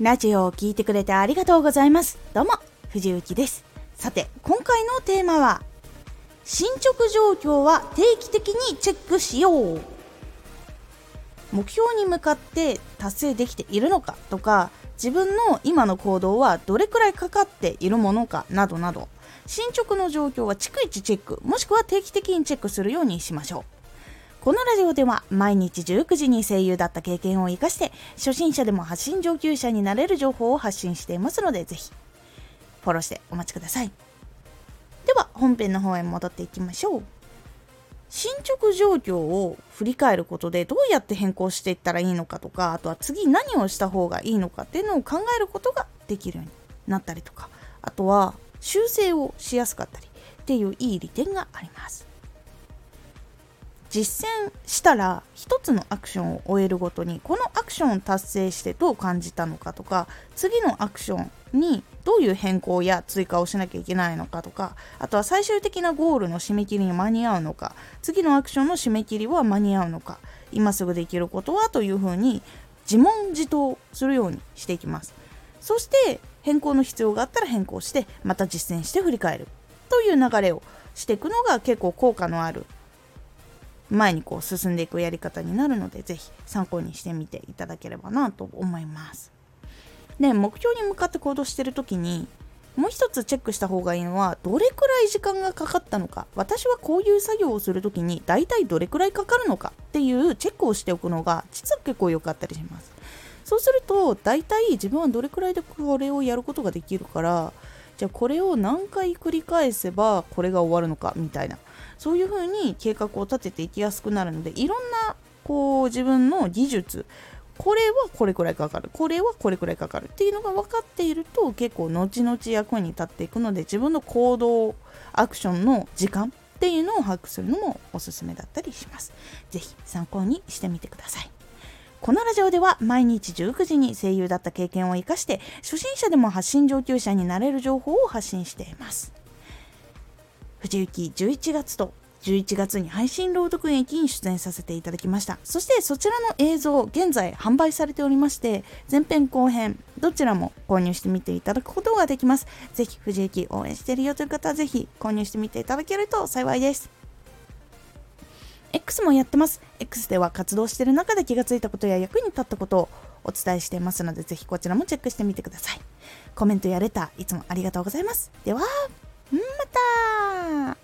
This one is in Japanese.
ラジオを聴いてくれてありがとうございます。どうも、藤幸です。さて、今回のテーマは、進捗状況は定期的にチェックしよう。目標に向かって達成できているのかとか、自分の今の行動はどれくらいかかっているものかなどなど、進捗の状況は逐一チェック、もしくは定期的にチェックするようにしましょう。このラジオでは毎日19時に声優だった経験を生かして初心者でも発信上級者になれる情報を発信していますのでぜひフォローしてお待ちください。では本編の方へ戻っていきましょう。進捗状況を振り返ることでどうやって変更していったらいいのかとかあとは次何をした方がいいのかっていうのを考えることができるようになったりとかあとは修正をしやすかったりっていういい利点があります。実践したら一つのアクションを終えるごとにこのアクションを達成してどう感じたのかとか次のアクションにどういう変更や追加をしなきゃいけないのかとかあとは最終的なゴールの締め切りに間に合うのか次のアクションの締め切りは間に合うのか今すぐできることはというふうに自問自答するようにしていきます。そして変更の必要があったら変更してまた実践して振り返る。という流れをしていくのが結構効果のある前にこう進んでいくやり方になるので是非参考にしてみていただければなと思います。で目標に向かって行動してる時にもう一つチェックした方がいいのはどれくらい時間がかかったのか私はこういう作業をする時に大体どれくらいかかるのかっていうチェックをしておくのが実は結構良かったりしますそうすると大体自分はどれくらいでこれをやることができるからじゃあこれを何回繰り返せばこれが終わるのかみたいなそういうふうに計画を立てていきやすくなるのでいろんなこう自分の技術これはこれくらいかかるこれはこれくらいかかるっていうのが分かっていると結構後々役に立っていくので自分の行動アクションの時間っていうのを把握するのもおすすめだったりします。是非参考にしてみてください。このラジオでは毎日19時に声優だった経験を生かして初心者でも発信上級者になれる情報を発信しています。藤雪11月と11月に配信朗読劇に出演させていただきました。そしてそちらの映像現在販売されておりまして前編後編どちらも購入してみていただくことができます。ぜひ藤雪応援してるよという方はぜひ購入してみていただけると幸いです。X もやってます。X では活動してる中で気がついたことや役に立ったことをお伝えしていますのでぜひこちらもチェックしてみてください。コメントやレターいつもありがとうございます。ではまた。